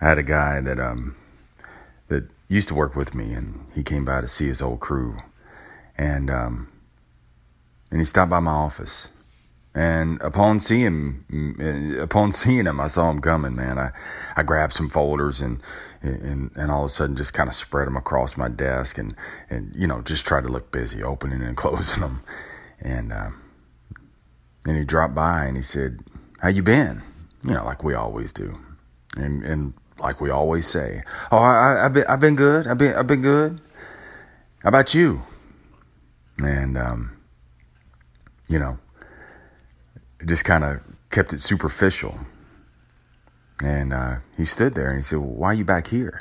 I had a guy that um that used to work with me, and he came by to see his old crew, and um and he stopped by my office. And upon seeing him, upon seeing him, I saw him coming. Man, I, I grabbed some folders and and and all of a sudden just kind of spread them across my desk and and you know just tried to look busy, opening and closing them. And uh, then he dropped by and he said, "How you been?" You know, like we always do, and and like we always say, "Oh, I, I've been I've been good. I've been I've been good. How about you?" And um, you know, just kind of kept it superficial. And uh, he stood there and he said, well, Why are you back here?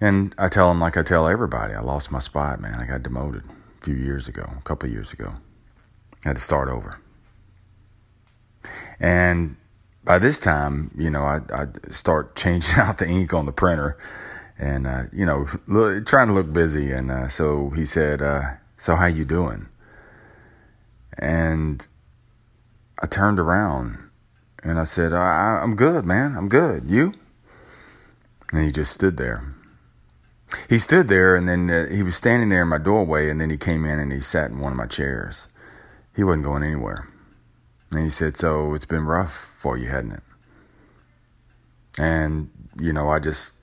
And I tell him, like I tell everybody, I lost my spot, man. I got demoted a few years ago, a couple years ago. I had to start over. And by this time, you know, I, I start changing out the ink on the printer and, uh, you know, trying to look busy. And uh, so he said, uh, So, how you doing? And I turned around and I said, I, am good, man. I'm good. You? And he just stood there. He stood there and then uh, he was standing there in my doorway and then he came in and he sat in one of my chairs. He wasn't going anywhere. And he said, So it's been rough for you, hadn't it? And, you know, I just,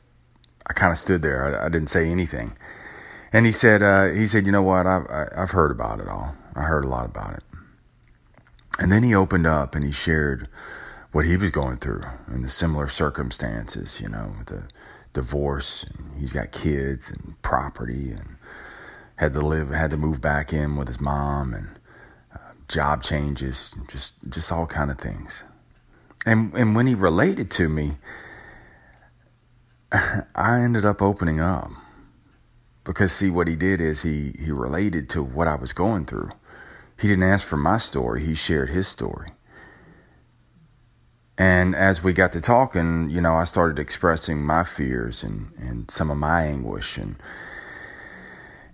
I kind of stood there. I, I, didn't say anything. And he said, uh, he said, you know what? I've, I've heard about it all. I heard a lot about it. And then he opened up and he shared what he was going through and the similar circumstances, you know, the divorce, he's got kids and property and had to live, had to move back in with his mom and job changes, just, just all kind of things. And, and when he related to me, I ended up opening up because see what he did is he, he related to what I was going through. He didn't ask for my story, he shared his story. And as we got to talking, you know, I started expressing my fears and, and some of my anguish. And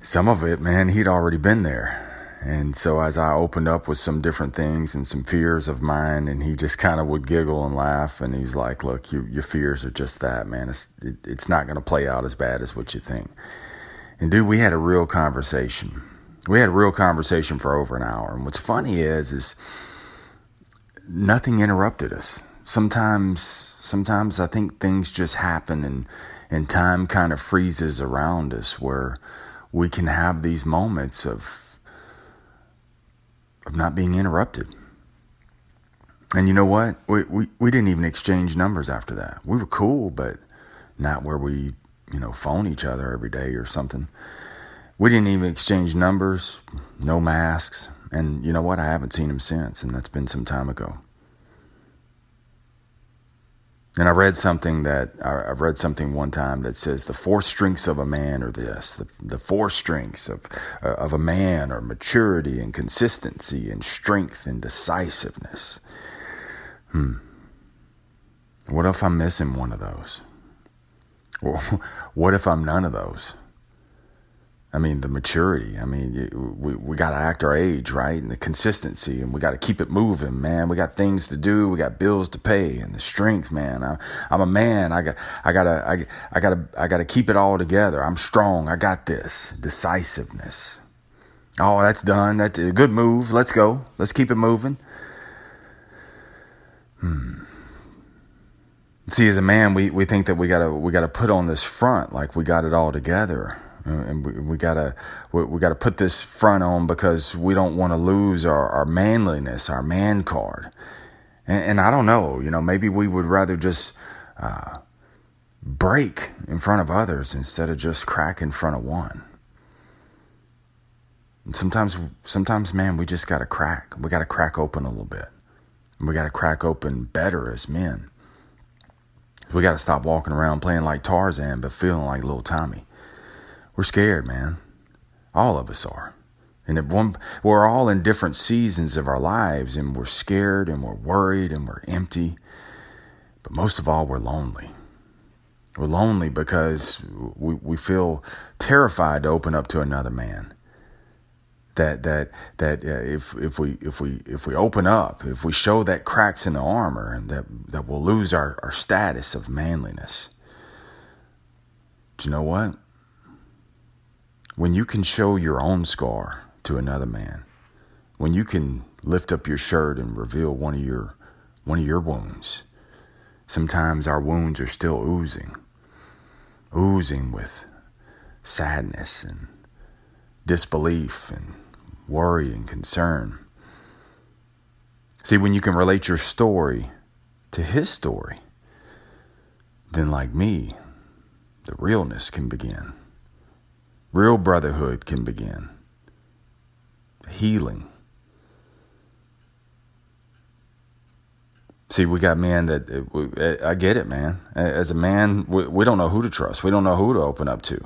some of it, man, he'd already been there. And so as I opened up with some different things and some fears of mine, and he just kind of would giggle and laugh. And he's like, Look, you, your fears are just that, man. It's, it, it's not going to play out as bad as what you think. And dude, we had a real conversation we had a real conversation for over an hour. And what's funny is, is nothing interrupted us. Sometimes, sometimes I think things just happen and, and time kind of freezes around us where we can have these moments of, of not being interrupted. And you know what? We, we, we didn't even exchange numbers after that. We were cool, but not where we, you know, phone each other every day or something. We didn't even exchange numbers, no masks, and you know what? I haven't seen him since, and that's been some time ago. And I read something that I read something one time that says the four strengths of a man are this: the, the four strengths of uh, of a man are maturity and consistency and strength and decisiveness. Hmm. What if I'm missing one of those? What if I'm none of those? I mean, the maturity. I mean, we, we got to act our age, right? And the consistency, and we got to keep it moving, man. We got things to do. We got bills to pay, and the strength, man. I, am a man. I got, I gotta, I, I gotta, I gotta keep it all together. I'm strong. I got this. Decisiveness. Oh, that's done. That's a good move. Let's go. Let's keep it moving. Hmm. See, as a man, we, we think that we gotta, we gotta put on this front like we got it all together and we, we gotta we, we, gotta put this front on because we don't want to lose our, our manliness, our man card. And, and, I don't know, you know, maybe we would rather just uh, break in front of others instead of just crack in front of one. And sometimes, sometimes, man, we just gotta crack. We gotta crack open a little bit. We gotta crack open better as men. We gotta stop walking around playing like Tarzan, but feeling like little Tommy. We're scared, man. All of us are. And one, we're all in different seasons of our lives, and we're scared, and we're worried, and we're empty. But most of all, we're lonely. We're lonely because we, we feel terrified to open up to another man, that that that uh, if if we if we if we open up, if we show that cracks in the armor, and that that we'll lose our, our status of manliness. Do you know what? When you can show your own scar to another man, when you can lift up your shirt and reveal one of your one of your wounds, sometimes our wounds are still oozing, oozing with sadness and disbelief and worry and concern. See, when you can relate your story to his story, then, like me, the realness can begin. Real brotherhood can begin. Healing. See, we got men that uh, I get it, man. As a man, we don't know who to trust. We don't know who to open up to.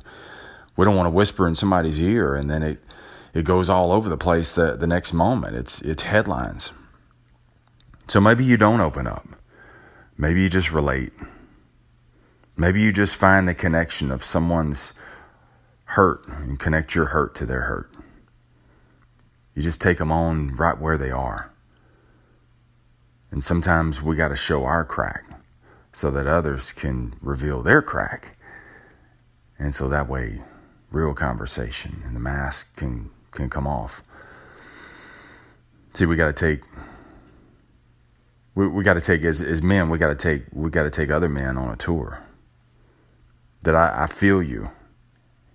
We don't want to whisper in somebody's ear and then it it goes all over the place the, the next moment. It's it's headlines. So maybe you don't open up. Maybe you just relate. Maybe you just find the connection of someone's hurt and connect your hurt to their hurt. You just take them on right where they are. And sometimes we got to show our crack so that others can reveal their crack. And so that way, real conversation and the mask can can come off. See, we got to take. We, we got to take as as men. We got to take. We got to take other men on a tour. That I, I feel you,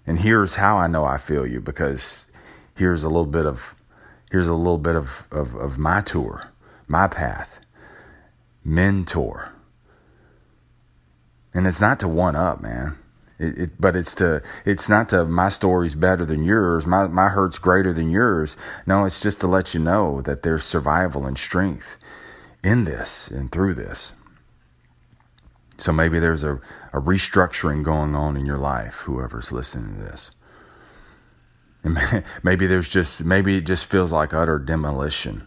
and here's how I know I feel you because here's a little bit of here's a little bit of of, of my tour, my path, mentor. And it's not to one up, man. It, it, but it's to it's not to my story's better than yours my my hurt's greater than yours no it's just to let you know that there's survival and strength in this and through this so maybe there's a, a restructuring going on in your life whoever's listening to this and maybe there's just maybe it just feels like utter demolition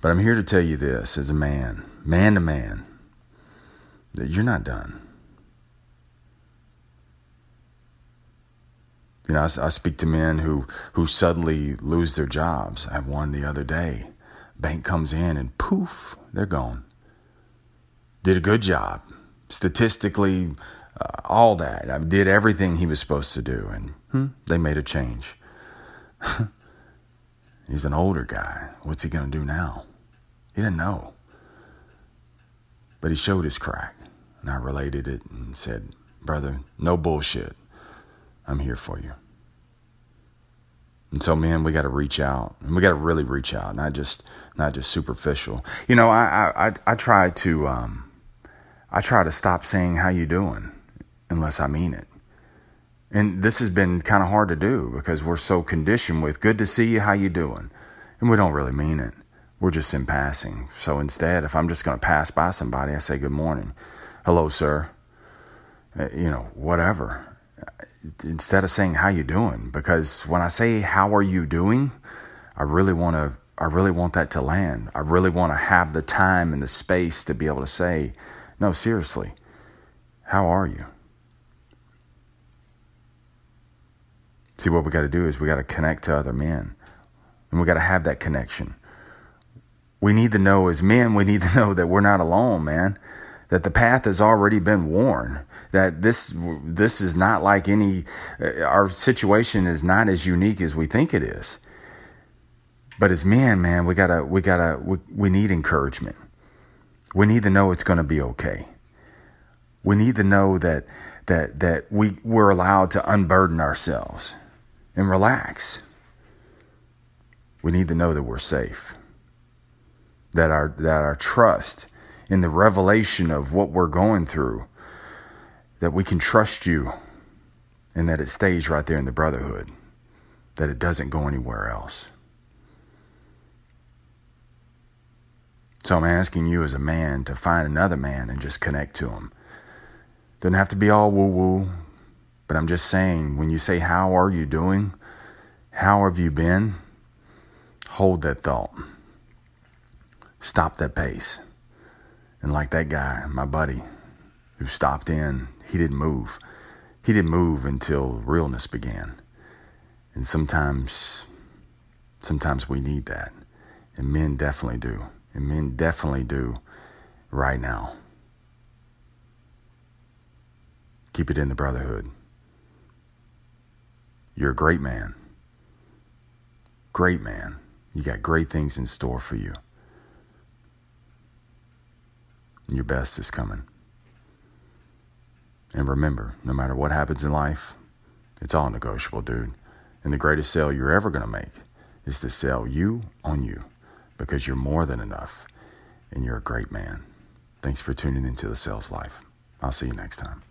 but i'm here to tell you this as a man man to man that you're not done You know, I, I, speak to men who who suddenly lose their jobs. I had one the other day. Bank comes in and poof, they're gone. Did a good job, statistically, uh, all that. I did everything he was supposed to do, and hmm, they made a change. He's an older guy. What's he gonna do now? He didn't know, but he showed his crack, and I related it and said, "Brother, no bullshit." I'm here for you. And so, man, we got to reach out, and we got to really reach out, not just not just superficial. You know, I I I try to um, I try to stop saying how you doing unless I mean it. And this has been kind of hard to do because we're so conditioned with good to see you, how you doing? And we don't really mean it. We're just in passing. So instead, if I'm just going to pass by somebody, I say good morning. Hello, sir. Uh, you know, whatever instead of saying how you doing because when I say how are you doing, I really want to I really want that to land. I really want to have the time and the space to be able to say, no, seriously, how are you? See, what we got to do is we got to connect to other men. And we got to have that connection. We need to know as men, we need to know that we're not alone, man. That the path has already been worn. That this this is not like any uh, our situation is not as unique as we think it is. But as men man we gotta we gotta we, we need encouragement we need to know it's going to be okay. We need to know that that that we we're allowed to unburden ourselves and relax. We need to know that we're safe. That our that our trust in the revelation of what we're going through, that we can trust you and that it stays right there in the brotherhood, that it doesn't go anywhere else. So I'm asking you as a man to find another man and just connect to him. Doesn't have to be all woo woo, but I'm just saying when you say, How are you doing? How have you been? Hold that thought. Stop that pace. And like that guy, my buddy, who stopped in, he didn't move. He didn't move until realness began. And sometimes Sometimes we need that. And men definitely do. And men definitely do right now. Keep it in the brotherhood. You're a great man. Great man. You got great things in store for you. Your best is coming. And remember, no matter what happens in life, it's all negotiable, dude. And the greatest sale you're ever going to make is to sell you on you because you're more than enough and you're a great man. Thanks for tuning into the sales life. I'll see you next time.